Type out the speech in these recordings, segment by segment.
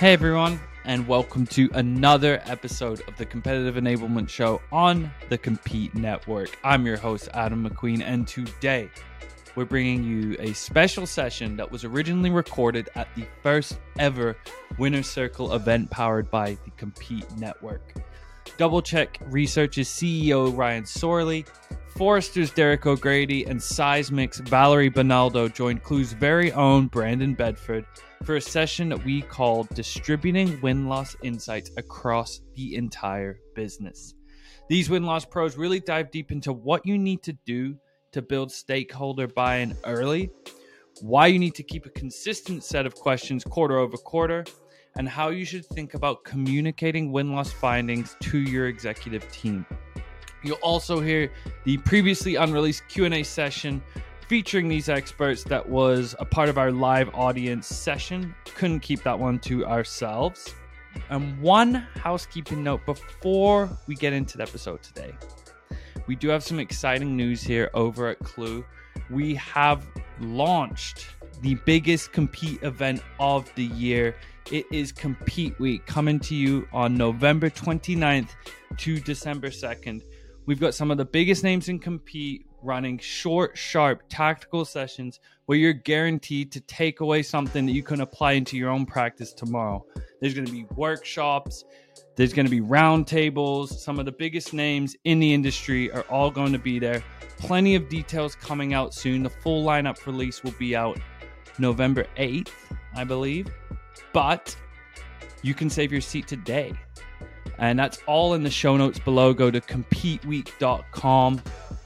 Hey everyone, and welcome to another episode of the Competitive Enablement Show on the Compete Network. I'm your host, Adam McQueen, and today we're bringing you a special session that was originally recorded at the first ever Winner Circle event powered by the Compete Network. DoubleCheck Research's CEO Ryan Sorley, Forrester's Derek O'Grady, and Seismic's Valerie Bonaldo joined Klue's very own Brandon Bedford for a session that we called Distributing Win Loss Insights Across the Entire Business. These win loss pros really dive deep into what you need to do to build stakeholder buy in early, why you need to keep a consistent set of questions quarter over quarter, and how you should think about communicating win loss findings to your executive team. You'll also hear the previously unreleased Q&A session featuring these experts that was a part of our live audience session. Couldn't keep that one to ourselves. And one housekeeping note before we get into the episode today. We do have some exciting news here over at Klue. We have launched the biggest compete event of the year. It is Compete Week coming to you on November 29th to December 2nd. We've got some of the biggest names in Compete running short, sharp, tactical sessions where you're guaranteed to take away something that you can apply into your own practice tomorrow. There's going to be workshops, there's going to be roundtables. Some of the biggest names in the industry are all going to be there. Plenty of details coming out soon. The full lineup release will be out November 8th, I believe. But you can save your seat today. And that's all in the show notes below. Go to competeweek.com.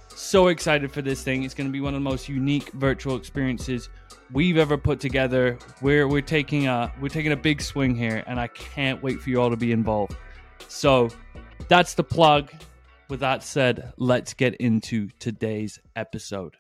So excited for this thing. It's going to be one of the most unique virtual experiences we've ever put together. We're we're taking a we're taking a big swing here and I can't wait for you all to be involved. So, that's the plug. With that said, let's get into today's episode.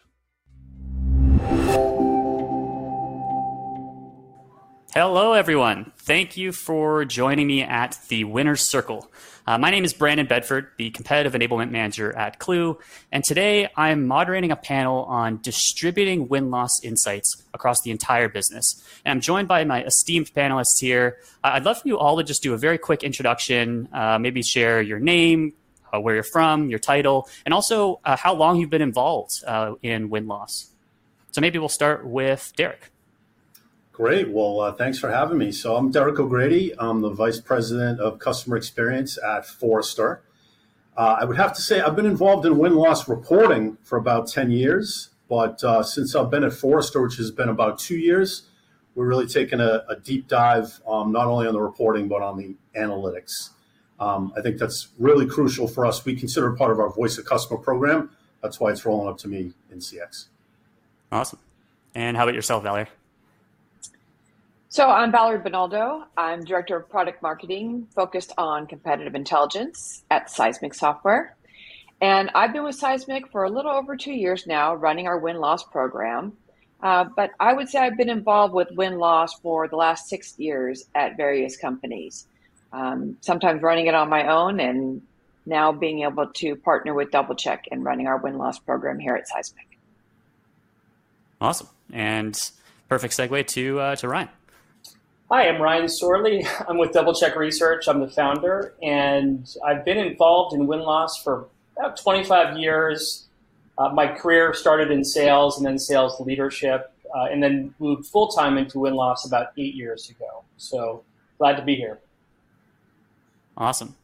Hello, everyone. Thank you for joining me at the Winner's Circle. Uh, my name is Brandon Bedford, the Competitive Enablement Manager at Klue, and today I'm moderating a panel on distributing win loss insights across the entire business. And I'm joined by my esteemed panelists here. Uh, I'd love for you all to just do a very quick introduction, uh, maybe share your name, uh, where you're from, your title, and also uh, how long you've been involved in win loss. So maybe we'll start with Derek. Great. Well, uh, thanks for having me. So I'm Derek O'Grady. I'm the Vice President of Customer Experience at Forrester. Uh, I would have to say I've been involved in win-loss reporting for about 10 years, but uh, since I've been at Forrester, which has been about two years, we're really taking a, a deep dive um, not only on the reporting, but on the analytics. Um, I think that's really crucial for us. We consider it part of our Voice of Customer program. That's why it's rolling up to me in CX. Awesome. And how about yourself, Valerie? So I'm Valerie Bonaldo. I'm Director of Product Marketing focused on competitive intelligence at Seismic Software. And I've been with Seismic for a little over two years now, running our win loss program. Uh, but I would say I've been involved with win loss for the last six years at various companies, um, sometimes running it on my own and now being able to partner with DoubleCheck and running our win loss program here at Seismic. Awesome. And perfect segue to, uh, to Ryan. Hi, I'm Ryan Sorley. I'm with DoubleCheck Research. I'm the founder, and I've been involved in win loss for about 25 years. Uh, my career started in sales and then sales leadership, uh, and then moved full time into win loss about eight years ago. So glad to be here. Awesome.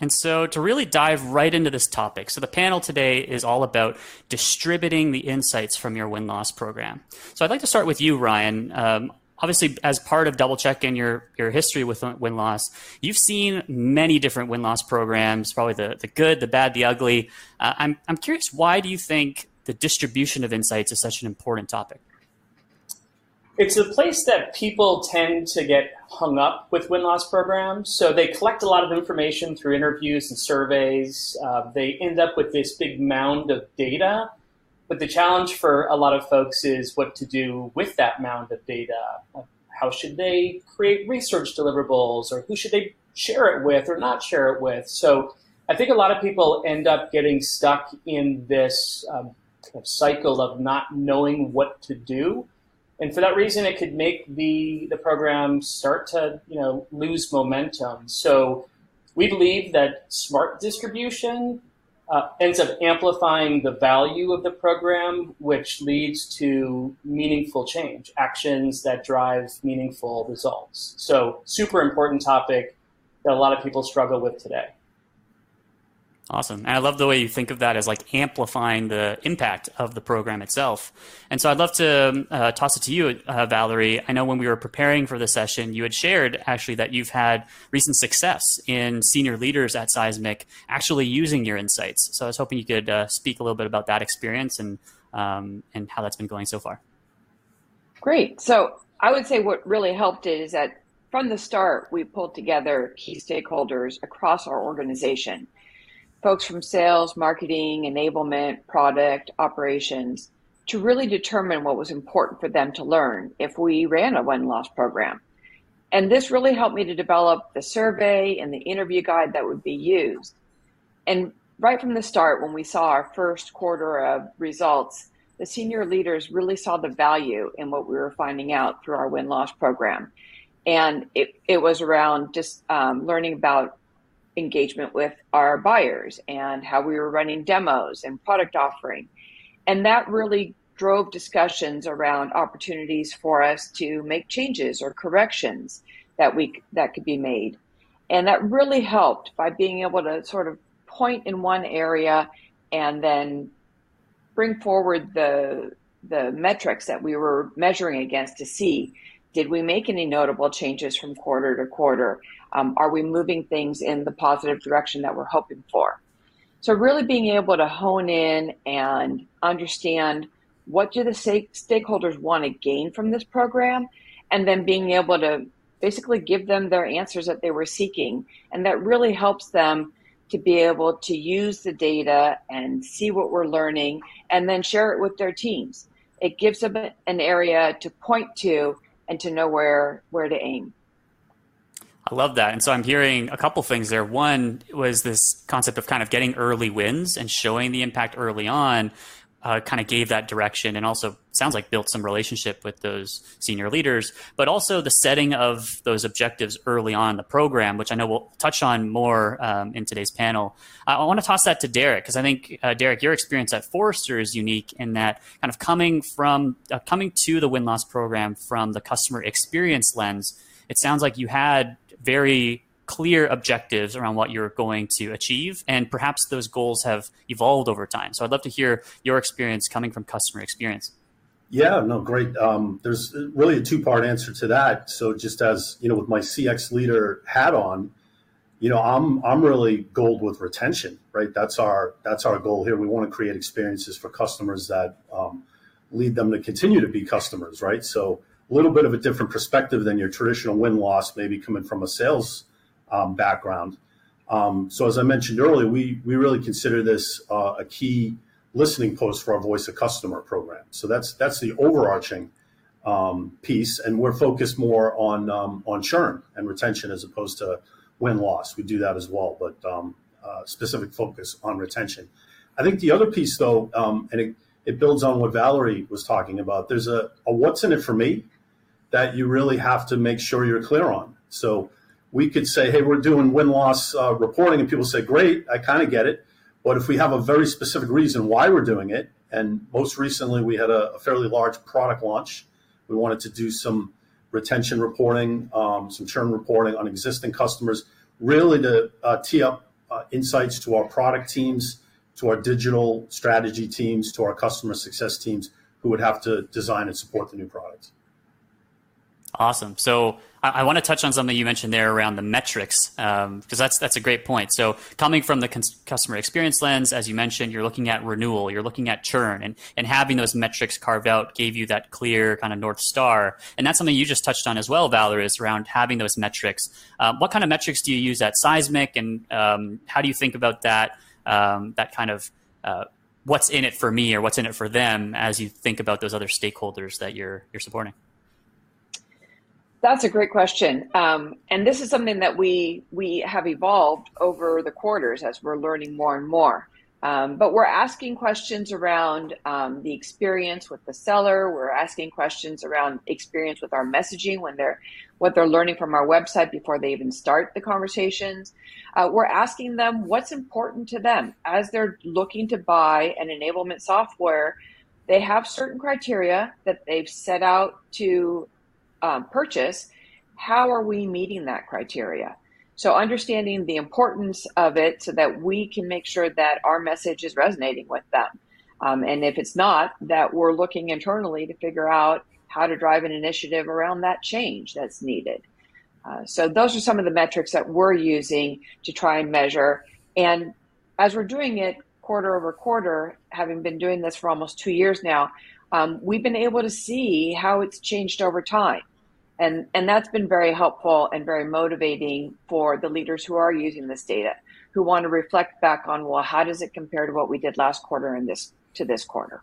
And so, to really dive right into this topic, so the panel today is all about distributing the insights from your win loss program. So, I'd like to start with you, Ryan. Um, obviously as part of DoubleCheck in your your history with win loss you've seen many different win loss programs probably the, the good the bad the ugly. Uh, I'm, I'm curious why do you think the distribution of insights is such an important topic? It's a place that people tend to get hung up with win loss programs. So they collect a lot of information through interviews and surveys. Uh, they end up with this big mound of data but the challenge for a lot of folks is what to do with that mound of data. How should they create research deliverables or who should they share it with or not share it with? So I think a lot of people end up getting stuck in this um, kind of cycle of not knowing what to do. And for that reason, it could make the, the program start to you know lose momentum. So we believe that smart distribution uh, ends up amplifying the value of the program, which leads to meaningful change, actions that drive meaningful results. So, super important topic that a lot of people struggle with today. Awesome. And I love the way you think of that as like amplifying the impact of the program itself. And so I'd love to uh, toss it to you, uh, Valerie. I know when we were preparing for the session, you had shared actually that you've had recent success in senior leaders at Seismic actually using your insights. So I was hoping you could uh, speak a little bit about that experience and, um, and how that's been going so far. Great. So I would say what really helped is that from the start, we pulled together key stakeholders across our organization folks from sales, marketing, enablement, product, operations to really determine what was important for them to learn if we ran a win loss program. And this really helped me to develop the survey and the interview guide that would be used. And right from the start, when we saw our first quarter of results, the senior leaders really saw the value in what we were finding out through our win loss program. And it, it was around just um, learning about engagement with our buyers and how we were running demos and product offering. And that really drove discussions around opportunities for us to make changes or corrections that we that could be made. And that really helped by being able to sort of point in one area and then bring forward the the metrics that we were measuring against to see did we make any notable changes from quarter to quarter? Um, are we moving things in the positive direction that we're hoping for? So, really being able to hone in and understand what do the stakeholders want to gain from this program, and then being able to basically give them their answers that they were seeking. And that really helps them to be able to use the data and see what we're learning and then share it with their teams. It gives them an area to point to and to know where where to aim. I love that. And so I'm hearing a couple things there. One was this concept of kind of getting early wins and showing the impact early on. Uh, kind of gave that direction and also sounds like built some relationship with those senior leaders, but also the setting of those objectives early on the program, which I know we'll touch on more um, in today's panel. I, I want to toss that to Derek because I think uh, Derek, your experience at Forrester is unique in that kind of coming from uh, coming to the win loss program from the customer experience lens. It sounds like you had very clear objectives around what you're going to achieve and perhaps those goals have evolved over time. So i'd love to hear your experience coming from customer experience. Yeah no great. Um, there's really a two part answer to that. So just as you know with my cx leader hat on you know i'm i'm really gold with retention right? That's our that's our goal here. We want to create experiences for customers that um, lead them to continue to be customers right? So a little bit of a different perspective than your traditional win loss, maybe coming from a sales um, background. Um, so, as I mentioned earlier, we we really consider this uh, a key listening post for our voice of customer program. So that's that's the overarching um, piece, and we're focused more on um, on churn and retention as opposed to win loss. We do that as well, but um, uh, specific focus on retention. I think the other piece, though, um, and it, it builds on what Valerie was talking about. There's a, a what's in it for me that you really have to make sure you're clear on. So we could say, hey, we're doing win loss uh, reporting, and people say, great, I kind of get it. But if we have a very specific reason why we're doing it, and most recently we had a, a fairly large product launch, we wanted to do some retention reporting, um, some churn reporting on existing customers, really to uh, tee up uh, insights to our product teams, to our digital strategy teams, to our customer success teams who would have to design and support the new products. Awesome. So I, I, want to touch on something you mentioned there around the metrics, because um, that's that's a great point. So coming from the cons- customer experience lens, as you mentioned, you're looking at renewal, you're looking at churn, and and having those metrics carved out gave you that clear kind of north star. And that's something you just touched on as well, Valerie, is around having those metrics. Um, what kind of metrics do you use at Seismic, and um, how do you think about that? Um, that kind of uh, what's in it for me or what's in it for them as you think about those other stakeholders that you're you're supporting. That's a great question, um, and this is something that we we have evolved over the quarters as we're learning more and more. Um, but we're asking questions around um, the experience with the seller. We're asking questions around experience with our messaging when they're what they're learning from our website before they even start the conversations. Uh, we're asking them what's important to them as they're looking to buy an enablement software. They have certain criteria that they've set out to um, purchase. How are we meeting that criteria? So understanding the importance of it so that we can make sure that our message is resonating with them. Um, and if it's not, that we're looking internally to figure out how to drive an initiative around that change that's needed. Uh, so those are some of the metrics that we're using to try and measure. And as we're doing it quarter over quarter, having been doing this for almost two years now, um, we've been able to see how it's changed over time. And and that's been very helpful and very motivating for the leaders who are using this data who want to reflect back on well how does it compare to what we did last quarter and this to this quarter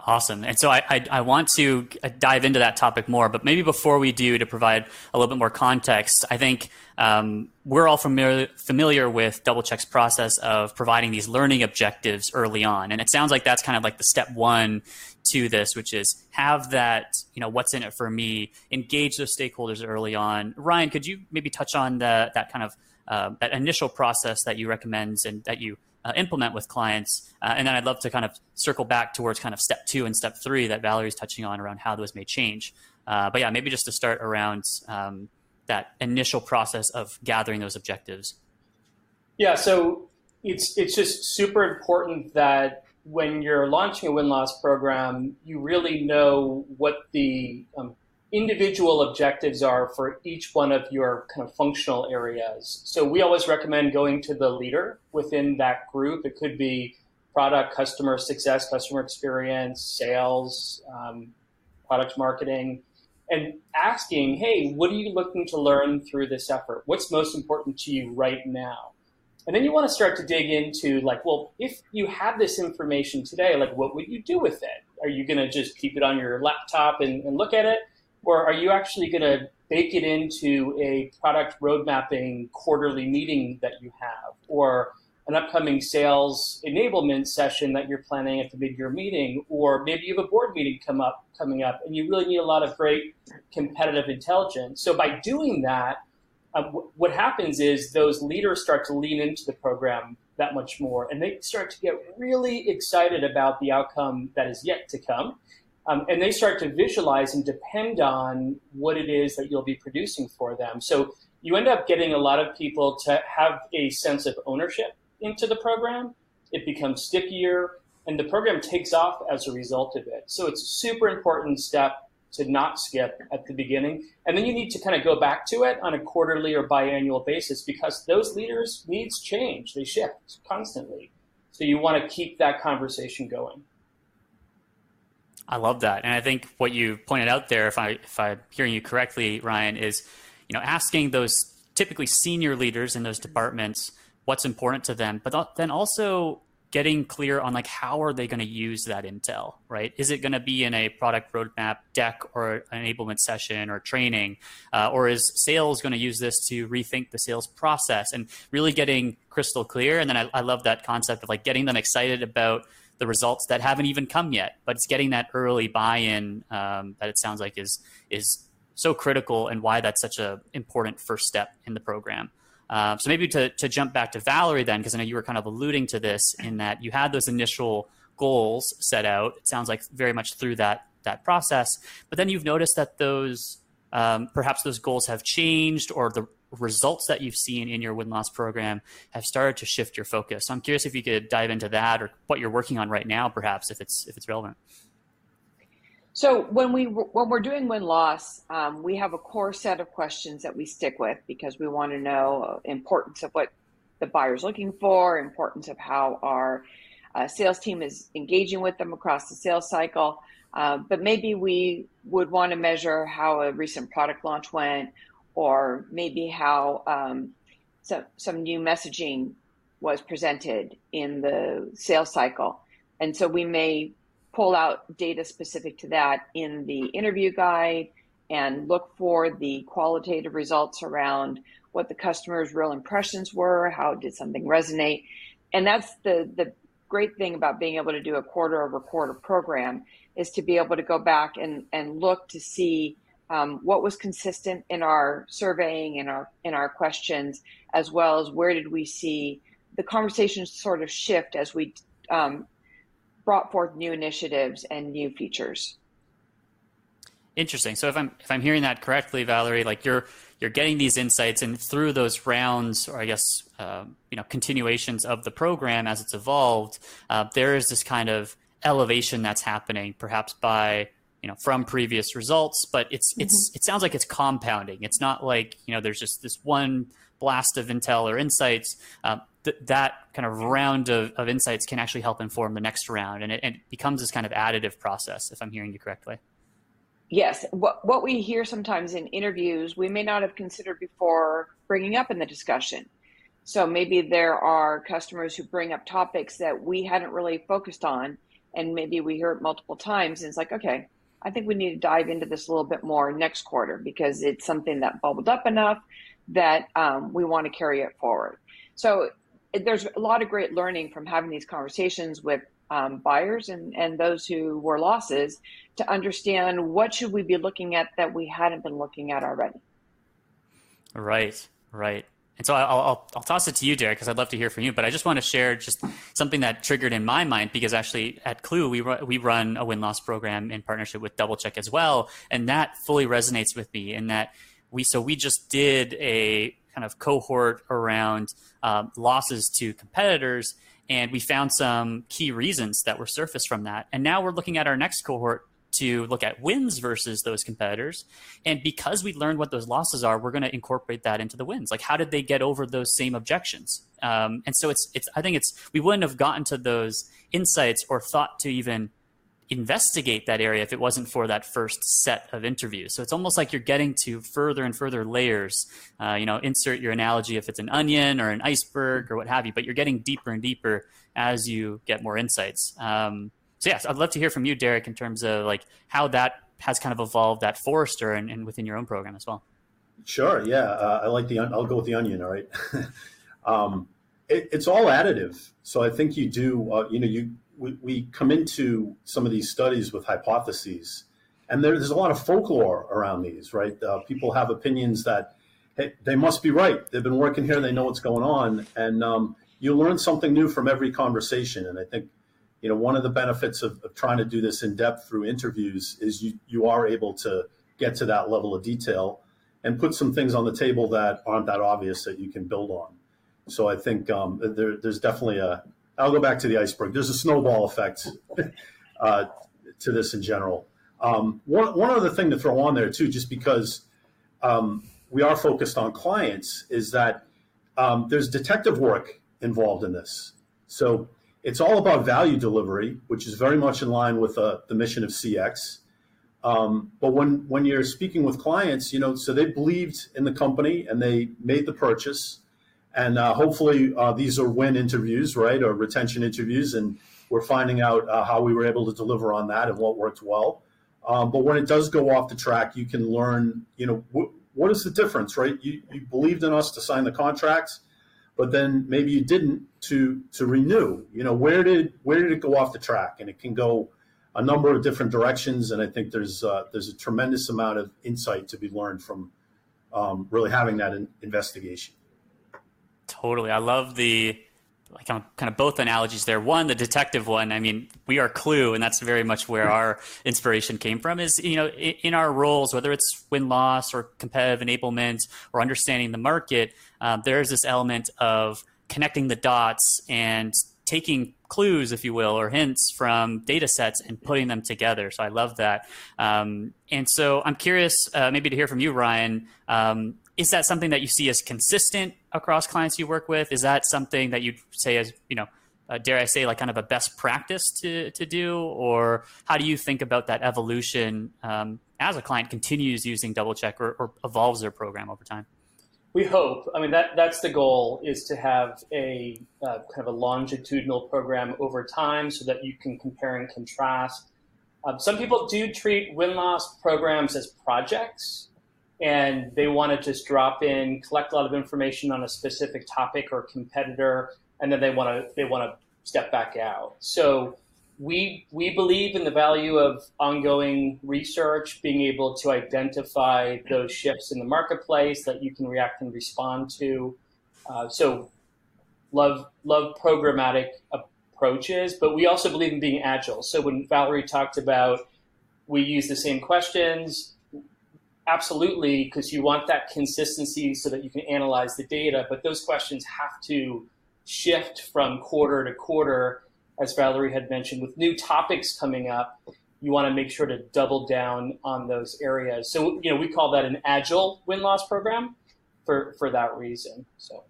Awesome. And so I, I, I, want to dive into that topic more, but maybe before we do, to provide a little bit more context, I think um, we're all familiar, familiar with DoubleCheck's process of providing these learning objectives early on. And it sounds like that's kind of like the step one to this, which is have that, you know, what's in it for me, engage those stakeholders early on. Ryan, could you maybe touch on the, that kind of uh, that initial process that you recommend and that you uh, implement with clients. Uh, and then I'd love to kind of circle back towards kind of step two and step three that Valerie's touching on around how those may change. Uh, but yeah, maybe just to start around um, that initial process of gathering those objectives. Yeah, so it's it's just super important that when you're launching a win loss program, you really know what the um, individual objectives are for each one of your kind of functional areas. So we always recommend going to the leader within that group. It could be product, customer success, customer experience, sales, um, product marketing, and asking, hey, what are you looking to learn through this effort? What's most important to you right now? And then you want to start to dig into like, well, if you have this information today, like what would you do with it? Are you going to just keep it on your laptop and, and look at it? Or are you actually going to bake it into a product road mapping quarterly meeting that you have? Or an upcoming sales enablement session that you're planning at the mid-year meeting? Or maybe you have a board meeting come up coming up and you really need a lot of great competitive intelligence. So by doing that uh, w- what happens is those leaders start to lean into the program that much more and they start to get really excited about the outcome that is yet to come um, and they start to visualize and depend on what it is that you'll be producing for them. So you end up getting a lot of people to have a sense of ownership into the program. It becomes stickier, and the program takes off as a result of it. So it's a super important step to not skip at the beginning. And then you need to kind of go back to it on a quarterly or biannual basis because those leaders' needs change, they shift constantly. So you want to keep that conversation going. I love that, and I think what you pointed out there, if I if I'm hearing you correctly, Ryan, is you know asking those typically senior leaders in those departments what's important to them, but then also getting clear on like how are they going to use that intel right? Is it going to be in a product roadmap deck or an enablement session or training? Uh, or is sales going to use this to rethink the sales process? And really getting crystal clear and then I, I love that concept of like getting them excited about the results that haven't even come yet. But it's getting that early buy-in um, that it sounds like is is so critical, and why that's such an important first step in the program. Uh, so maybe to to jump back to Valerie then, because I know you were kind of alluding to this in that you had those initial goals set out. It sounds like very much through that that process, but then you've noticed that those um, perhaps those goals have changed or the results that you've seen in your win loss program have started to shift your focus. So I'm curious if you could dive into that or what you're working on right now, perhaps if it's if it's relevant. So when we when we're doing win loss, um, we have a core set of questions that we stick with because we want to know importance of what the buyer's looking for, importance of how our uh, sales team is engaging with them across the sales cycle. Uh, but maybe we would want to measure how a recent product launch went, or maybe how um, some, some new messaging was presented in the sales cycle. And so we may pull out data specific to that in the interview guide and look for the qualitative results around what the customer's real impressions were, how did something resonate. and that's the the great thing about being able to do a quarter over quarter program is to be able to go back and and look to see um, what was consistent in our surveying and our in our questions, as well as where did we see the conversation sort of shift as we um, brought forth new initiatives and new features. Interesting. So if I'm if I'm hearing that correctly, Valerie, like you're you're getting these insights, and through those rounds, or I guess uh, you know continuations of the program as it's evolved, uh, there is this kind of elevation that's happening, perhaps by you know from previous results, but it's mm-hmm. it's it sounds like it's compounding. It's not like you know there's just this one blast of intel or insights. Uh, th- that kind of round of, of insights can actually help inform the next round, and it, it becomes this kind of additive process. If I'm hearing you correctly. Yes, what what we hear sometimes in interviews, we may not have considered before bringing up in the discussion. So maybe there are customers who bring up topics that we hadn't really focused on, and maybe we hear it multiple times, and it's like, okay, I think we need to dive into this a little bit more next quarter because it's something that bubbled up enough that um, we want to carry it forward. So there's a lot of great learning from having these conversations with um, buyers and, and those who were losses to understand what should we be looking at that we hadn't been looking at already. Right, right. And so I'll, I'll, I'll toss it to you, Derek, because I'd love to hear from you. But I just want to share just something that triggered in my mind because actually at Klue we we run a win loss program in partnership with DoubleCheck as well, and that fully resonates with me. In that we so we just did a kind of cohort around um, losses to competitors, and we found some key reasons that were surfaced from that. And now we're looking at our next cohort to look at wins versus those competitors. And because we learned what those losses are, we're going to incorporate that into the wins. Like, how did they get over those same objections? Um, and so it's, it's, I think it's, we wouldn't have gotten to those insights or thought to even investigate that area if it wasn't for that first set of interviews. So it's almost like you're getting to further and further layers. Uh, you know, insert your analogy if it's an onion or an iceberg or what have you, but you're getting deeper and deeper as you get more insights. Um, so yes, I'd love to hear from you, Derek, in terms of like how that has kind of evolved at Forrester and, and within your own program as well. Sure. Yeah, uh, I like the. I'll go with the onion. All right. um, it, it's all additive. So I think you do. Uh, you know, you we, we come into some of these studies with hypotheses, and there, there's a lot of folklore around these. Right. Uh, people have opinions that hey, they must be right. They've been working here. They know what's going on, and um, you learn something new from every conversation. And I think you know, one of the benefits of, of, trying to do this in depth through interviews is you you are able to get to that level of detail and put some things on the table that aren't that obvious that you can build on. So I think um, there, there's definitely a. I'll go back to the iceberg. There's a snowball effect uh, to this in general. Um, one one other thing to throw on there too, just because um, we are focused on clients, is that um, there's detective work involved in this. So it's all about value delivery, which is very much in line with uh, the mission of CX. Um, but when when you're speaking with clients, you know, so they believed in the company and they made the purchase, and uh, hopefully uh, these are win interviews, right, or retention interviews, and we're finding out uh, how we were able to deliver on that and what worked well. Um, but when it does go off the track, you can learn, you know, wh- what is the difference, right? You, you believed in us to sign the contracts but then maybe you didn't to to renew. You know, where did where did it go off the track? And it can go a number of different directions. And I think there's uh, there's a tremendous amount of insight to be learned from um, really having that in- investigation. Totally, I love the like kind of, kind of both analogies there. One, the detective one. I mean, we are Klue, and that's very much where our inspiration came from. Is you know, in, in our roles, whether it's win loss or competitive enablement or understanding the market, uh, there's this element of connecting the dots and taking clues, if you will, or hints from data sets and putting them together. So I love that. Um, and so I'm curious, uh, maybe to hear from you, Ryan. Um, is that something that you see as consistent across clients you work with? Is that something that you'd say as you know, uh, dare I say, like kind of a best practice to to do, or how do you think about that evolution um, as a client continues using DoubleCheck or, or evolves their program over time? We hope. I mean, that that's the goal is to have a uh, kind of a longitudinal program over time, so that you can compare and contrast. Um, some people do treat win loss programs as projects, and they want to just drop in, collect a lot of information on a specific topic or competitor, and then they want to they want to step back out. So we we believe in the value of ongoing research, being able to identify those shifts in the marketplace that you can react and respond to. Uh, so love love programmatic approaches, but we also believe in being agile. So when Valerie talked about we use the same questions, absolutely, because you want that consistency so that you can analyze the data, but those questions have to shift from quarter to quarter, as Valerie had mentioned, with new topics coming up. You want to make sure to double down on those areas. So, you know, we call that an agile win loss program for, for that reason. So.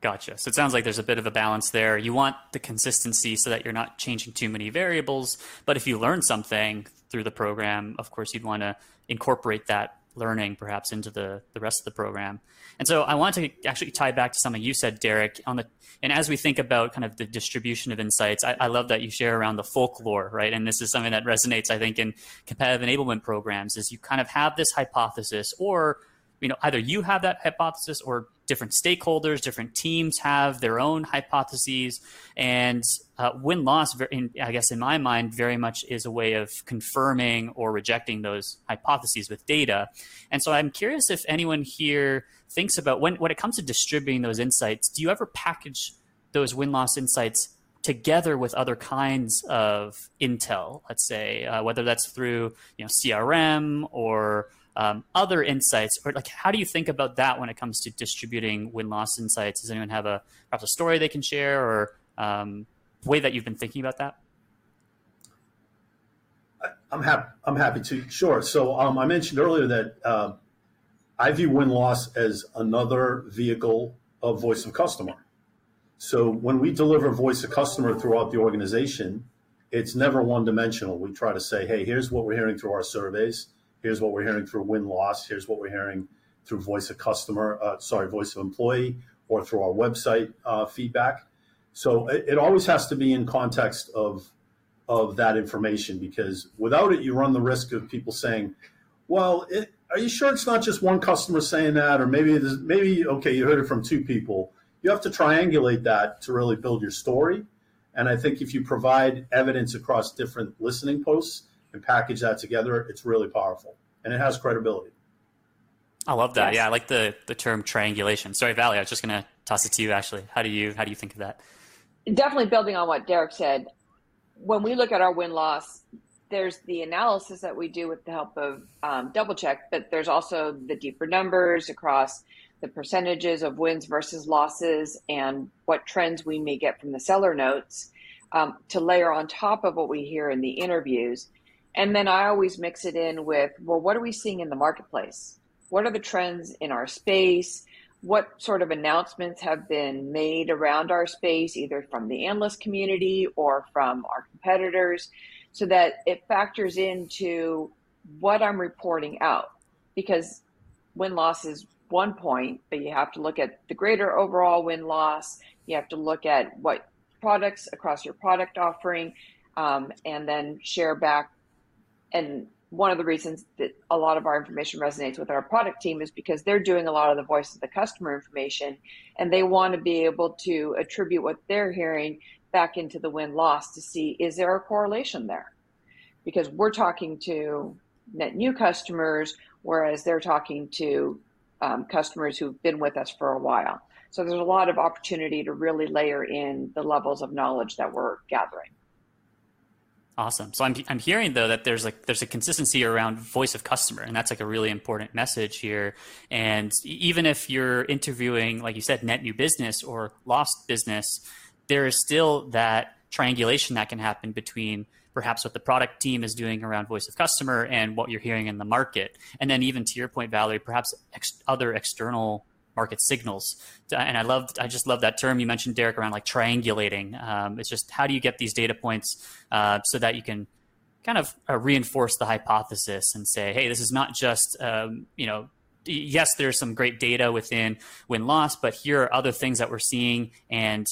Gotcha. So it sounds like there's a bit of a balance there. You want the consistency so that you're not changing too many variables. But if you learn something through the program, of course, you'd want to incorporate that learning perhaps into the, the rest of the program. And so I want to actually tie back to something you said, Derek, on the and as we think about kind of the distribution of insights, I, I love that you share around the folklore, right? And this is something that resonates, I think, in competitive enablement programs is you kind of have this hypothesis or you know either you have that hypothesis or different stakeholders different teams have their own hypotheses. And uh, win loss i guess in my mind very much is a way of confirming or rejecting those hypotheses with data. And so i'm curious if anyone here thinks about when when it comes to distributing those insights do you ever package those win loss insights together with other kinds of intel? Let's say uh, whether that's through you know crm or um, other insights or like how do you think about that when it comes to distributing win-loss insights? Does anyone have a perhaps a story they can share or um, way that you've been thinking about that? I'm happy i'm happy to sure. So um, i mentioned earlier that uh, i view win-loss as another vehicle of voice of customer. So when we deliver voice of customer throughout the organization it's never one dimensional we try to say hey here's what we're hearing through our surveys Here's what we're hearing through win loss. Here's what we're hearing through voice of customer, uh, sorry, voice of employee, or through our website uh, feedback. So it, it, always has to be in context of of that information because without it, you run the risk of people saying, "Well, it, are you sure it's not just one customer saying that, or maybe maybe okay, you heard it from two people." You have to triangulate that to really build your story. And I think if you provide evidence across different listening posts, and package that together, it's really powerful and it has credibility. I love that. Yes. Yeah, I like the the term triangulation. Sorry, Valley, I was just going to toss it to you. Actually, how do you how do you think of that? Definitely building on what Derek said. When we look at our win loss, there's the analysis that we do with the help of um, DoubleCheck, but there's also the deeper numbers across the percentages of wins versus losses and what trends we may get from the seller notes um, to layer on top of what we hear in the interviews and then I always mix it in with, well, what are we seeing in the marketplace? What are the trends in our space? What sort of announcements have been made around our space, either from the analyst community or from our competitors, so that it factors into what I'm reporting out? Because win loss is one point, but you have to look at the greater overall win loss. You have to look at what products across your product offering, um, and then share back and one of the reasons that a lot of our information resonates with our product team is because they're doing a lot of the voice of the customer information and they want to be able to attribute what they're hearing back into the win loss to see is there a correlation there? Because we're talking to net new customers whereas they're talking to um, customers who've been with us for a while. So there's a lot of opportunity to really layer in the levels of knowledge that we're gathering Awesome. So I'm I'm hearing though that there's like there's a consistency around voice of customer, and that's like a really important message here. And even if you're interviewing, like you said, net new business or lost business, there is still that triangulation that can happen between perhaps what the product team is doing around voice of customer and what you're hearing in the market. And then even to your point, Valerie, perhaps ex- other external market signals. And I love, I just love that term you mentioned, Derek, around like triangulating. Um, it's just how do you get these data points uh, so that you can kind of uh, reinforce the hypothesis and say, hey, this is not just um, you know yes, there's some great data within win loss, but here are other things that we're seeing. And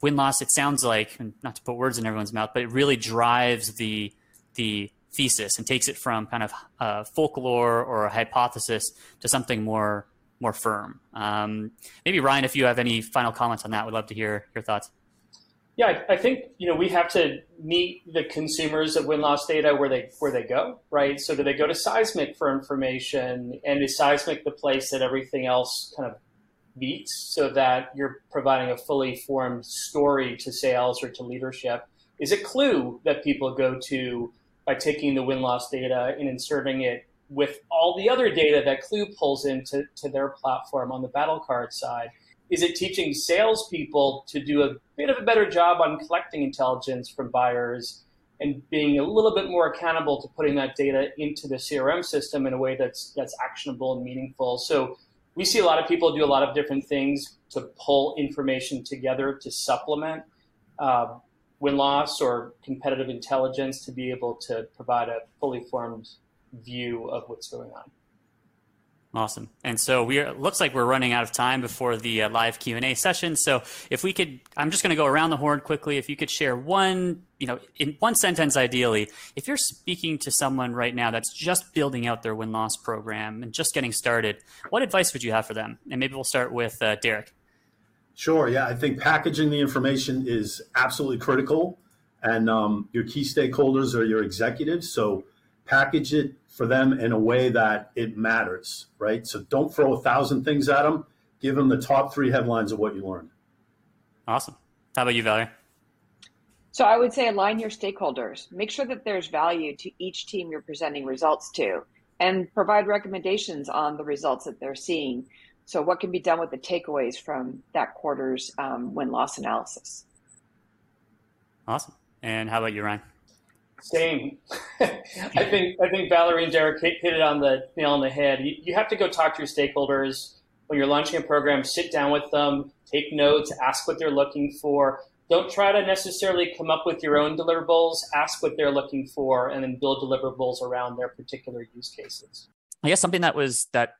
win loss, it sounds like, not to put words in everyone's mouth, but it really drives the the thesis and takes it from kind of uh, folklore or a hypothesis to something more more firm. Um, maybe Ryan, if you have any final comments on that, would love to hear your thoughts. Yeah, I, I think you know we have to meet the consumers of win loss data where they where they go, right? So do they go to Seismic for information, and is Seismic the place that everything else kind of meets, so that you're providing a fully formed story to sales or to leadership? Is it Klue that people go to by taking the win loss data and inserting it with all the other data that Klue pulls into to their platform on the battle card side? Is it teaching salespeople to do a bit of a better job on collecting intelligence from buyers and being a little bit more accountable to putting that data into the CRM system in a way that's that's actionable and meaningful? So we see a lot of people do a lot of different things to pull information together to supplement uh, win loss or competitive intelligence to be able to provide a fully formed view of what's going on. Awesome. And so we are, looks like we're running out of time before the uh, live Q and A session. So if we could, I'm just going to go around the horn quickly. If you could share one, you know, in one sentence, ideally, if you're speaking to someone right now that's just building out their win loss program and just getting started, what advice would you have for them? And maybe we'll start with uh, Derek. Sure. Yeah, I think packaging the information is absolutely critical, and um, your key stakeholders are your executives. So package it for them in a way that it matters, right? So don't throw a thousand things at them. Give them the top three headlines of what you learned. Awesome. How about you, Valerie? So I would say align your stakeholders. Make sure that there's value to each team you're presenting results to and provide recommendations on the results that they're seeing. So what can be done with the takeaways from that quarter's um, win loss analysis? Awesome. And how about you, Ryan? Same. I think I think Valerie and Derek hit, hit, it on the nail on the head. You, you have to go talk to your stakeholders when you're launching a program. Sit down with them, take notes, ask what they're looking for. Don't try to necessarily come up with your own deliverables. Ask what they're looking for, and then build deliverables around their particular use cases. I guess something that was that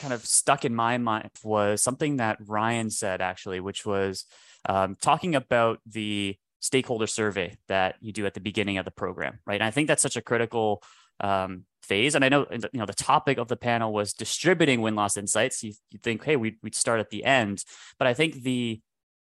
kind of stuck in my mind was something that Ryan said actually, which was um, talking about the stakeholder survey that you do at the beginning of the program, right? And I think that's such a critical um, phase. And I know you know the topic of the panel was distributing win loss insights. You, you think, hey, we'd, we'd start at the end, but I think the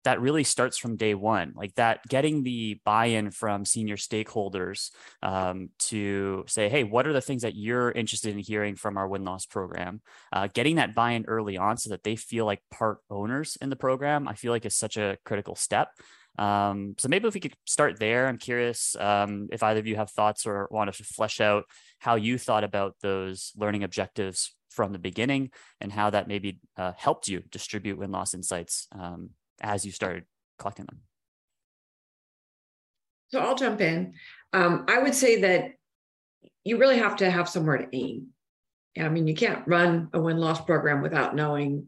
that really starts from day one like that getting the buy-in from senior stakeholders um, to say hey what are the things that you're interested in hearing from our win-loss program uh, getting that buy-in early on so that they feel like part owners in the program i feel like is such a critical step um, so maybe if we could start there i'm curious um, if either of you have thoughts or want to flesh out how you thought about those learning objectives from the beginning and how that maybe uh, helped you distribute win-loss insights um, as you started collecting them? So I'll jump in. Um, I would say that you really have to have somewhere to aim. I mean, you can't run a win loss program without knowing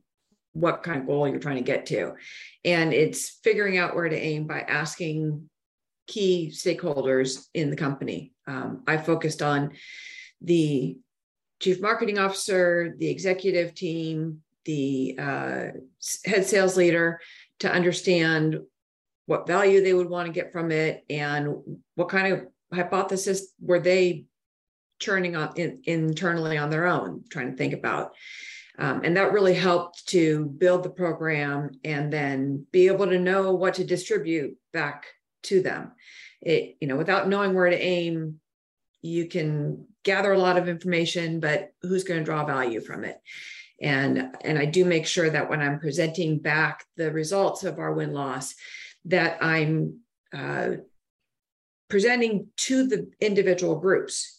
what kind of goal you're trying to get to. And it's figuring out where to aim by asking key stakeholders in the company. Um, I focused on the chief marketing officer, the executive team, the uh, head sales leader, to understand what value they would want to get from it and what kind of hypothesis were they churning on in, internally on their own trying to think about um, and that really helped to build the program and then be able to know what to distribute back to them. It you know without knowing where to aim you can gather a lot of information but who's going to draw value from it? And and i do make sure that when i'm presenting back the results of our win loss that i'm uh, presenting to the individual groups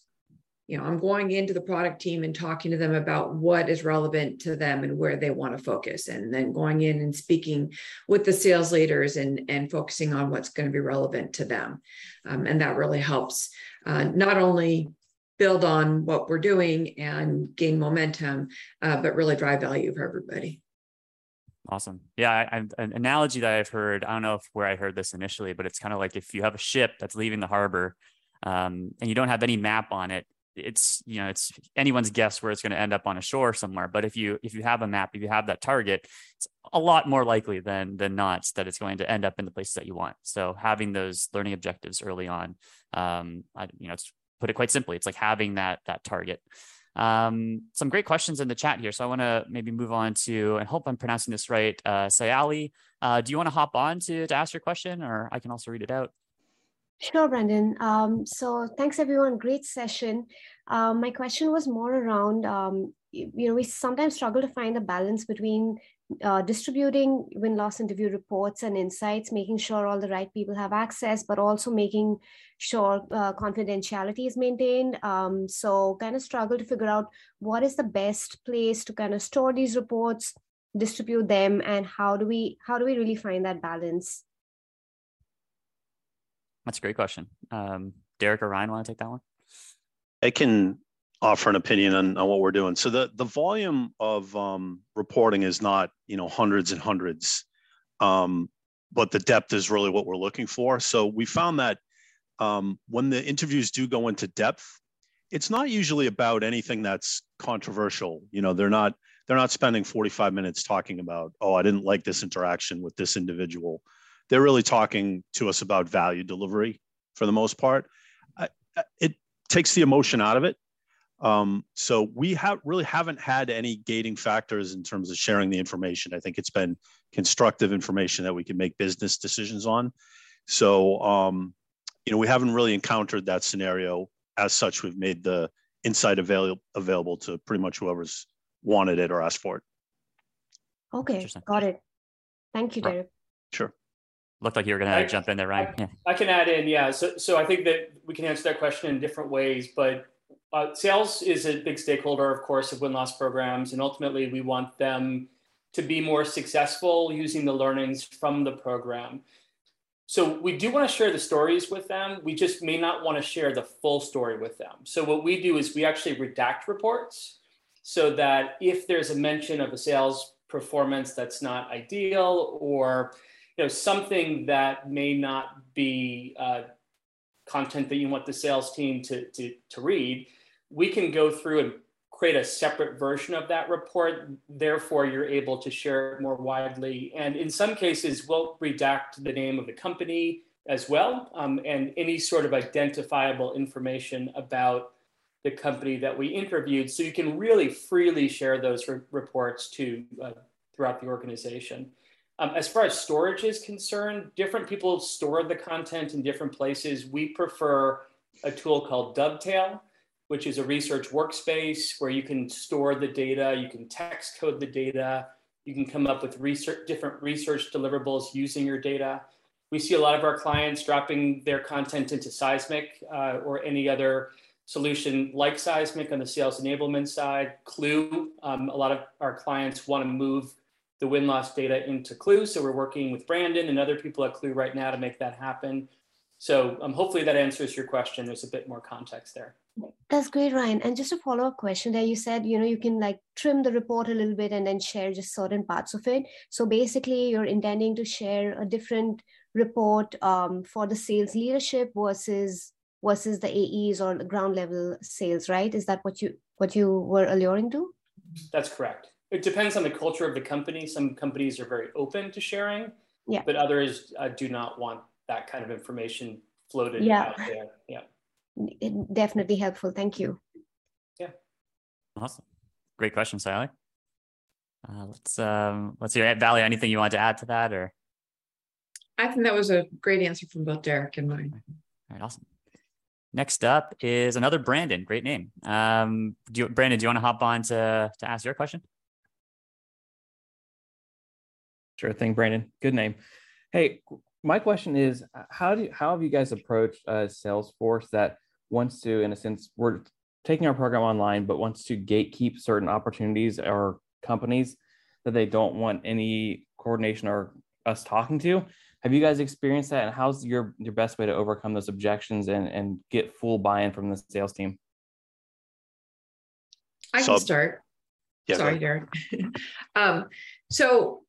you know i'm going into the product team and talking to them about what is relevant to them and where they want to focus and then going in and speaking with the sales leaders and and focusing on what's going to be relevant to them um, and that really helps uh, not only build on what we're doing and gain momentum, uh, but really drive value for everybody. Awesome. Yeah, I, an analogy that I've heard. I don't know if where I heard this initially, but it's kind of like if you have a ship that's leaving the harbor, um, and you don't have any map on it. It's you know it's anyone's guess where it's going to end up on a shore somewhere. But if you if you have a map, if you have that target, it's a lot more likely than than not that it's going to end up in the places that you want. So having those learning objectives early on, um, I, you know, it's put it quite simply. It's like having that that target. Um, some great questions in the chat here. So I want to maybe move on to, and hope I'm pronouncing this right, uh, Sayali. Uh, do you want to hop on to, to ask your question, or I can also read it out? Sure, Brandon. Um, so thanks everyone. Great session. Um, my question was more around, um, you know, we sometimes struggle to find a balance between uh, distributing win-loss interview reports and insights, making sure all the right people have access, but also making sure uh, confidentiality is maintained. Um, so kind of struggle to figure out what is the best place to kind of store these reports, distribute them, and how do we how do we really find that balance? That's a great question. Um, Derek or Ryan, want to take that one? I can offer an opinion on, on what we're doing. So the the volume of um, reporting is not you know hundreds and hundreds, um, but the depth is really what we're looking for. So we found that um, when the interviews do go into depth, it's not usually about anything that's controversial. You know, they're not they're not spending 45 minutes talking about oh I didn't like this interaction with this individual. They're really talking to us about value delivery for the most part. I, it takes the emotion out of it um, so we have really haven't had any gating factors in terms of sharing the information. I think it's been constructive information that we can make business decisions on. So um, you know we haven't really encountered that scenario as such. We've made the insight available available to pretty much whoever's wanted it or asked for it. Okay, got it. Thank you, Derek. Sure. Looked like you were going to jump in there, Ryan. I, yeah. I can add in, yeah. So, so I think that we can answer that question in different ways, but uh, sales is a big stakeholder, of course, of win loss programs, and ultimately we want them to be more successful using the learnings from the program. So we do want to share the stories with them. We just may not want to share the full story with them. So what we do is we actually redact reports so that if there's a mention of a sales performance that's not ideal or you know something that may not be uh, content that you want the sales team to, to, to read, we can go through and create a separate version of that report. Therefore, you're able to share it more widely. And in some cases, we'll redact the name of the company as well um, and any sort of identifiable information about the company that we interviewed. So you can really freely share those re- reports to uh, throughout the organization. Um, as far as storage is concerned, different people store the content in different places. We prefer a tool called Dovetail which is a research workspace where you can store the data, you can text code the data, you can come up with research, different research deliverables using your data. We see a lot of our clients dropping their content into Seismic uh, or any other solution like Seismic on the sales enablement side. Klue, um, a lot of our clients want to move the win loss data into Klue. So we're working with Brandon and other people at Klue right now to make that happen. So um, hopefully that answers your question. There's a bit more context there. That's great, Ryan. And just a follow up question there, you said, you know, you can like trim the report a little bit and then share just certain parts of it. So basically, you're intending to share a different report um, for the sales leadership versus versus the AEs or the ground level sales, right? Is that what you what you were alluring to? That's correct. It depends on the culture of the company. Some companies are very open to sharing, yeah. but others uh, do not want that kind of information floated yeah. out there. Yeah definitely helpful. Thank you. Yeah. Awesome. Great question, Sayali. Uh, let's um, let's hear Valley. Anything you want to add to that, or? I think that was a great answer from both Derek and mine. All right, awesome. Next up is another Brandon. Great name. Um, do you, Brandon? Do you want to hop on to to ask your question? Sure thing, Brandon. Good name. Hey, my question is, how do you, how have you guys approached uh, Salesforce that wants to, in a sense, we're taking our program online, but wants to gatekeep certain opportunities or companies that they don't want any coordination or us talking to. Have you guys experienced that? And how's your your best way to overcome those objections and and get full buy-in from the sales team? I can start. Yeah, Sorry, Darren. um, so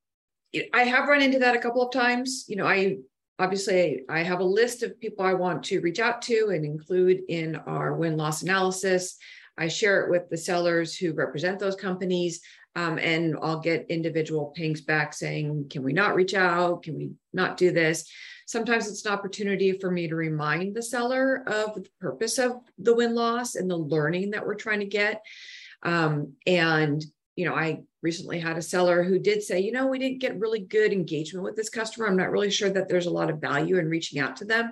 I have run into that a couple of times. You know, I obviously I have a list of people I want to reach out to and include in our win loss analysis. I share it with the sellers who represent those companies. Um, and I'll get individual pings back saying, can we not reach out? Can we not do this? Sometimes it's an opportunity for me to remind the seller of the purpose of the win loss and the learning that we're trying to get. Um, and you know, I recently had a seller who did say, you know, we didn't get really good engagement with this customer. I'm not really sure that there's a lot of value in reaching out to them.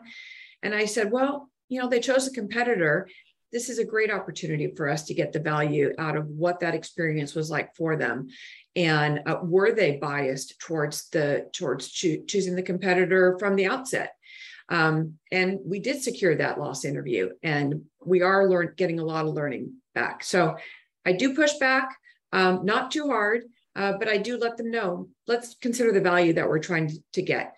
And I said, well, you know, they chose a competitor. This is a great opportunity for us to get the value out of what that experience was like for them. And uh, were they biased towards the towards cho- choosing the competitor from the outset? Um, and we did secure that loss interview, and we are learn- getting a lot of learning back. So I do push back um, not too hard, uh, but I do let them know. Let's consider the value that we're trying to, get.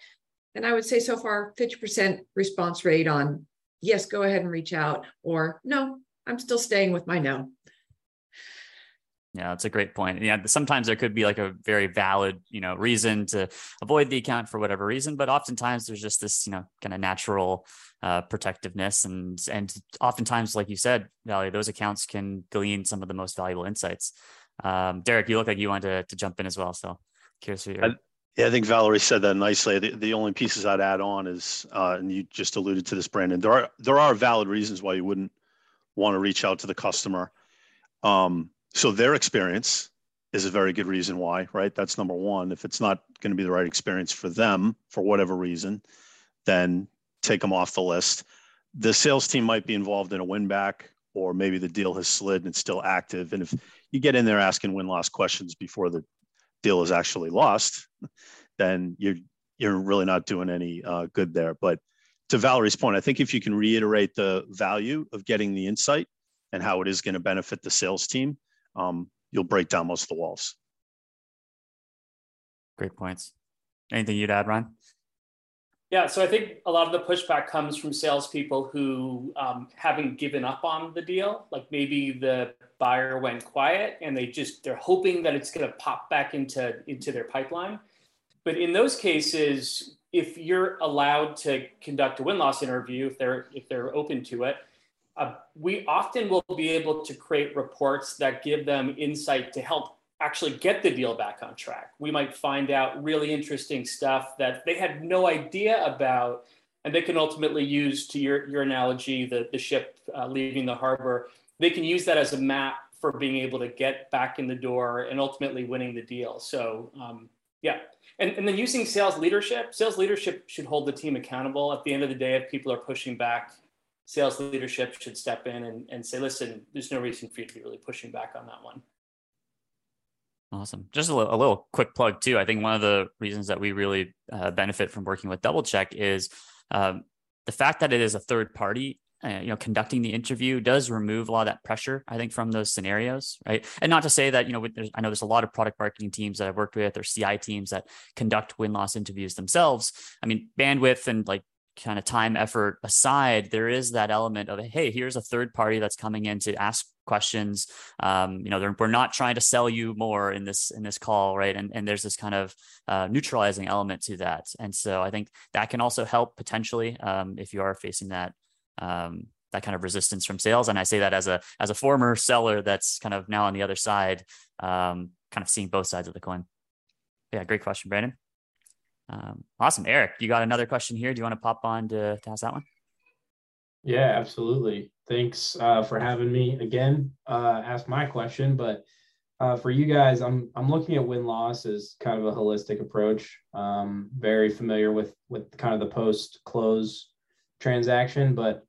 And I would say so far, 50% response rate on yes, go ahead and reach out, or no, I'm still staying with my no. Yeah, that's a great point. Yeah, sometimes there could be like a very valid, you know, reason to avoid the account for whatever reason, but oftentimes there's just this, you know, kind of natural uh, protectiveness, and and oftentimes, like you said, Valerie, those accounts can glean some of the most valuable insights. Um, Derek, you look like you wanted to, to jump in as well. So curious for your. I, yeah, I think Valerie said that nicely. The, the only pieces I'd add on is, uh, and you just alluded to this, Brandon. There are there are valid reasons why you wouldn't want to reach out to the customer. Um, so their experience is a very good reason why, right? That's number one. If it's not going to be the right experience for them for whatever reason, then take them off the list. The sales team might be involved in a win back, or maybe the deal has slid and it's still active. And if you get in there asking win loss questions before the deal is actually lost, then you're you're really not doing any uh, good there. But to Valerie's point, I think if you can reiterate the value of getting the insight and how it is going to benefit the sales team, um, you'll break down most of the walls. Great points. Anything you'd add, Ron? Yeah, so I think a lot of the pushback comes from salespeople who um, haven't given up on the deal. Like maybe the buyer went quiet and they just they're hoping that it's going to pop back into into their pipeline. But in those cases, if you're allowed to conduct a win loss interview, if they're if they're open to it, uh, we often will be able to create reports that give them insight to help actually get the deal back on track. We might find out really interesting stuff that they had no idea about, and they can ultimately use, to your, your analogy, the, the ship uh, leaving the harbor, they can use that as a map for being able to get back in the door and ultimately winning the deal. So, um, yeah. And, and then using sales leadership, sales leadership should hold the team accountable. At the end of the day, if people are pushing back, sales leadership should step in and, and say, listen, there's no reason for you to be really pushing back on that one. Awesome. Just a little, a little, quick plug too. I think one of the reasons that we really uh, benefit from working with DoubleCheck is um, the fact that it is a third party. Uh, you know, conducting the interview does remove a lot of that pressure. I think from those scenarios, right? And not to say that you know, I know there's a lot of product marketing teams that I've worked with or CI teams that conduct win loss interviews themselves. I mean, bandwidth and like kind of time effort aside, there is that element of hey, here's a third party that's coming in to ask questions. Um, you know, we're not trying to sell you more in this in this call, right? And and there's this kind of uh, neutralizing element to that, and so I think that can also help potentially um, if you are facing that. Um, that kind of resistance from sales, and I say that as a as a former seller that's kind of now on the other side, um, kind of seeing both sides of the coin. Yeah, great question, Brandon. Um, awesome. Eric, you got another question here. Do you want to pop on to, to ask that one? Yeah, absolutely. Thanks uh, for having me again. Uh, ask my question, but uh, for you guys, I'm I'm looking at win loss as kind of a holistic approach. Um, very familiar with with kind of the post close transaction, but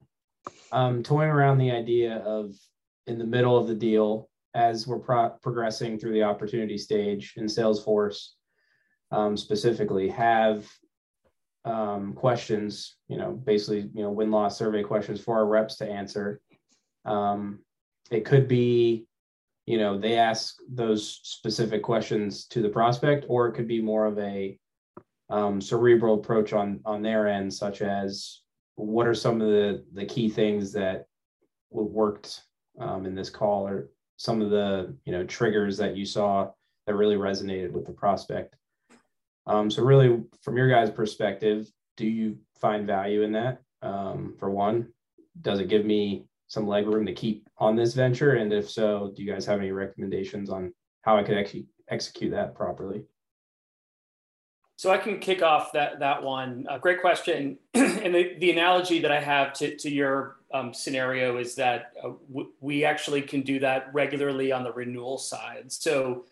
um, toying around the idea of in the middle of the deal as we're pro- progressing through the opportunity stage in Salesforce um, specifically have um, questions, you know, basically, you know, win loss survey questions for our reps to answer. Um, it could be, you know, they ask those specific questions to the prospect, or it could be more of a um, cerebral approach on on their end, such as what are some of the the key things that worked um, in this call, or some of the you know triggers that you saw that really resonated with the prospect. Um, so really, from your guys' perspective, do you find value in that? Um, for one, does it give me some leg room to keep on this venture? And if so, do you guys have any recommendations on how I could actually execute that properly? So I can kick off that that one. Uh, great question. and the, the analogy that I have to, to your um, scenario is that uh, w- we actually can do that regularly on the renewal side. So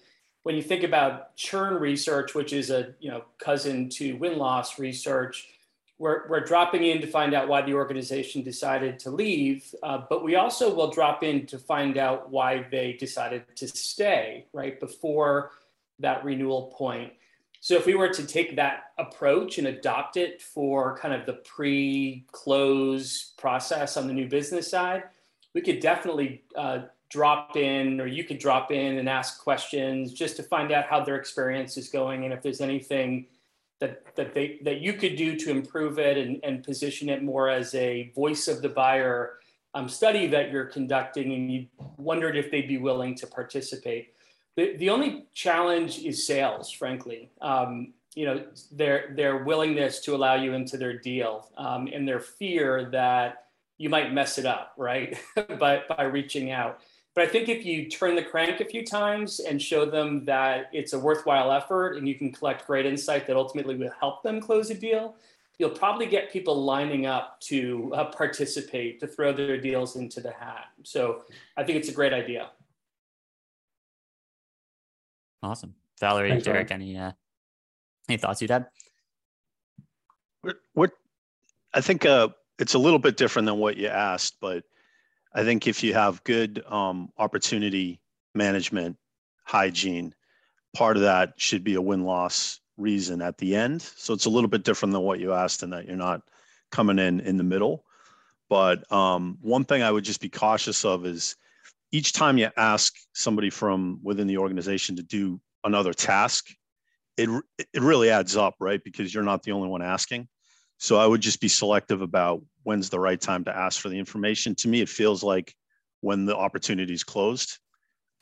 when you think about churn research, which is a you know cousin to win loss research, we're, we're dropping in to find out why the organization decided to leave, uh, but we also will drop in to find out why they decided to stay right before that renewal point. So if we were to take that approach and adopt it for kind of the pre-close process on the new business side, we could definitely uh, drop in, or you could drop in and ask questions just to find out how their experience is going and if there's anything that that they that you could do to improve it and, and position it more as a voice of the buyer um, study that you're conducting, and you wondered if they'd be willing to participate. The, the only challenge is sales, frankly. Um, you know, their their willingness to allow you into their deal um, and their fear that you might mess it up, right? by by reaching out. But I think if you turn the crank a few times and show them that it's a worthwhile effort and you can collect great insight that ultimately will help them close a deal, you'll probably get people lining up to uh, participate, to throw their deals into the hat. So I think it's a great idea. Awesome. Valerie, Thanks, Derek, any uh, any thoughts you'd have? What, what I think uh, it's a little bit different than what you asked, but I think if you have good um, opportunity management, hygiene, part of that should be a win loss reason at the end. So it's a little bit different than what you asked, in that you're not coming in in the middle. But um, one thing I would just be cautious of is each time you ask somebody from within the organization to do another task, it it really adds up, right? Because you're not the only one asking. So I would just be selective about when's the right time to ask for the information. To me, it feels like when the opportunity is closed.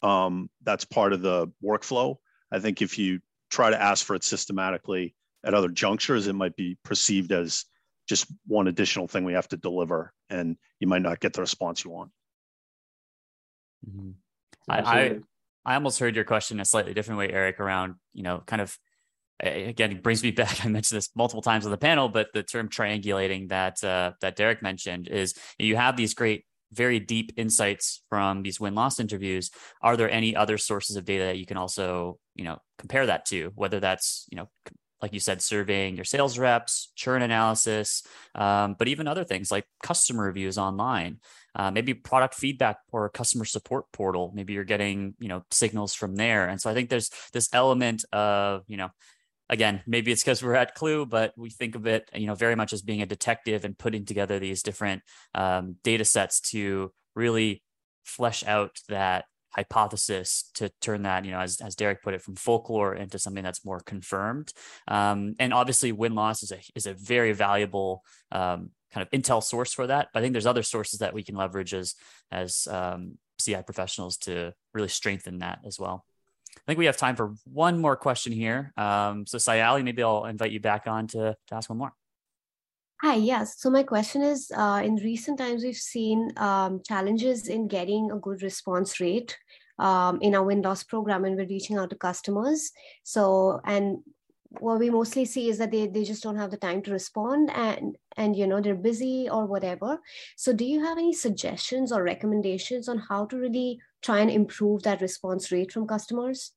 Um, that's part of the workflow. I think if you try to ask for it systematically at other junctures, it might be perceived as just one additional thing we have to deliver, and you might not get the response you want. Mm-hmm. I, I I almost heard your question a slightly different way, Eric, around you know kind of again it brings me back. I mentioned this multiple times on the panel, but the term triangulating that uh, that Derek mentioned is you have these great very deep insights from these win loss interviews are there any other sources of data that you can also you know compare that to whether that's you know like you said, surveying your sales reps, churn analysis, um, but even other things like customer reviews online, uh, maybe product feedback or customer support portal. Maybe you're getting you know signals from there, and so I think there's this element of you know. Again, maybe it's because we're at Klue, but we think of it, you know, very much as being a detective and putting together these different um, data sets to really flesh out that hypothesis to turn that, you know, as, as Derek put it, from folklore into something that's more confirmed. Um, and obviously, win loss is a is a very valuable um, kind of intel source for that. But I think there's other sources that we can leverage as as um, CI professionals to really strengthen that as well. I think we have time for one more question here. Um, so Sayali, maybe I'll invite you back on to, to ask one more. Hi, yes. So my question is, uh, in recent times, we've seen um, challenges in getting a good response rate um, in our win-loss program and we're reaching out to customers. So, and what we mostly see is that they, they just don't have the time to respond and, and, you know, they're busy or whatever. So do you have any suggestions or recommendations on how to really try and improve that response rate from customers?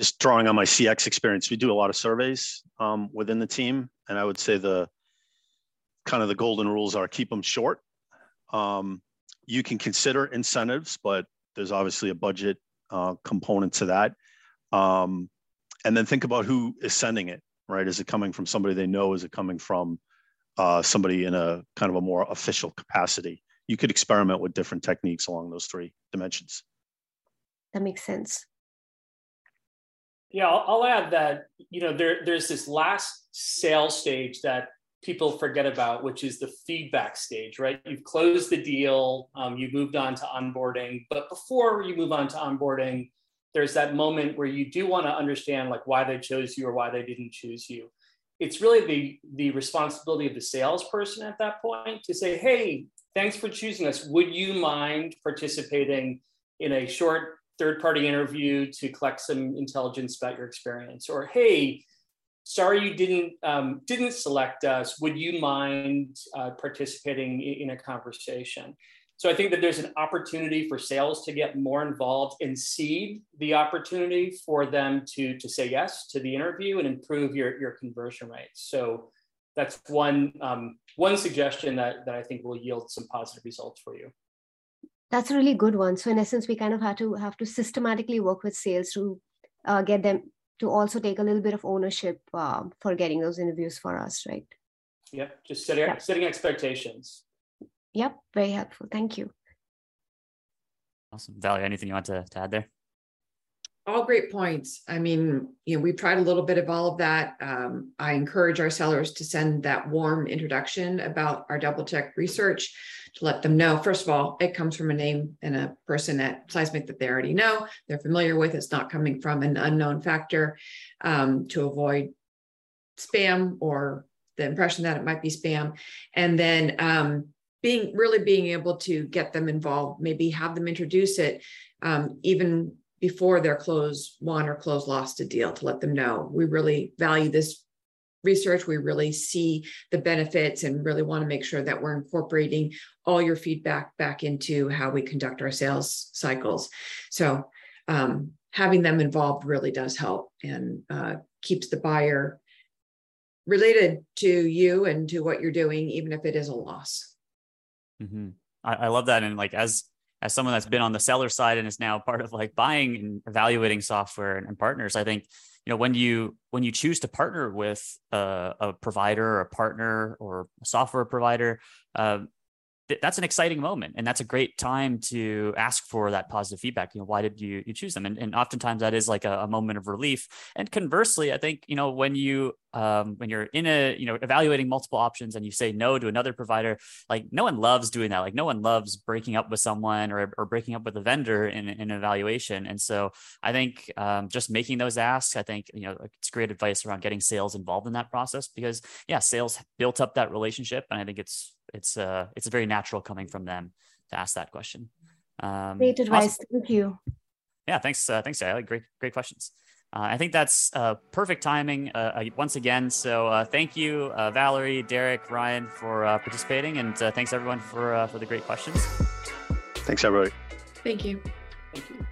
just drawing on my CX experience, we do a lot of surveys um, within the team, and I would say the kind of the golden rules are keep them short. Um, you can consider incentives, but there's obviously a budget uh, component to that. Um, and then think about who is sending it. Right? Is it coming from somebody they know? Is it coming from uh, somebody in a kind of a more official capacity? You could experiment with different techniques along those three dimensions. That makes sense. Yeah, I'll, I'll add that you know there there's this last sales stage that people forget about, which is the feedback stage, right? You've closed the deal, um, you've moved on to onboarding, but before you move on to onboarding, there's that moment where you do want to understand like why they chose you or why they didn't choose you. It's really the the responsibility of the salesperson at that point to say, hey, thanks for choosing us. Would you mind participating in a short third party interview to collect some intelligence about your experience, or hey, sorry you didn't um, didn't select us. Would you mind uh, participating in a conversation? So I think that there's an opportunity for sales to get more involved and seed the opportunity for them to to say yes to the interview and improve your your conversion rates. So that's one um, one suggestion that that I think will yield some positive results for you. That's a really good one. So in essence, we kind of have to have to systematically work with sales to uh, get them to also take a little bit of ownership uh, for getting those interviews for us, right? Yep, just setting yeah. setting expectations. Yep, very helpful. Thank you. Awesome, Valerie. Anything you want to, to add there? All great points. I mean, you know, we've tried a little bit of all of that. Um, I encourage our sellers to send that warm introduction about our DoubleCheck research to let them know. First of all, it comes from a name and a person at Seismic that they already know, they're familiar with. It's not coming from an unknown factor um, to avoid spam or the impression that it might be spam. And then um, being really being able to get them involved, maybe have them introduce it, um, even before their close won or close lost a deal to let them know. We really value this research. We really see the benefits and really want to make sure that we're incorporating all your feedback back into how we conduct our sales cycles. So um, having them involved really does help and uh, keeps the buyer related to you and to what you're doing even if it is a loss. Mm-hmm. I, I love that. And like as as someone that's been on the seller side and is now part of like buying and evaluating software and, and partners, I think you know when you when you choose to partner with a, a provider or a partner or a software provider, uh, that's an exciting moment and that's a great time to ask for that positive feedback. You know why did you you choose them? And, and oftentimes that is like a, a moment of relief. And conversely i think you know when you um, when you're in a you know evaluating multiple options and you say no to another provider like no one loves doing that. Like no one loves breaking up with someone or, or breaking up with a vendor in, in an evaluation. And so i think um, just making those asks i think you know it's great advice around getting sales involved in that process because yeah sales built up that relationship and i think it's it's uh it's very natural coming from them to ask that question. Um, great advice. Awesome. Thank you. Yeah, thanks. Uh, thanks, Sayali. Great, great questions. Uh, I think that's uh, perfect timing uh, uh once again. So uh, thank you, uh, Valerie, Derek, Ryan, for participating, and thanks everyone for for the great questions. Thanks, everybody. Thank you. Thank you.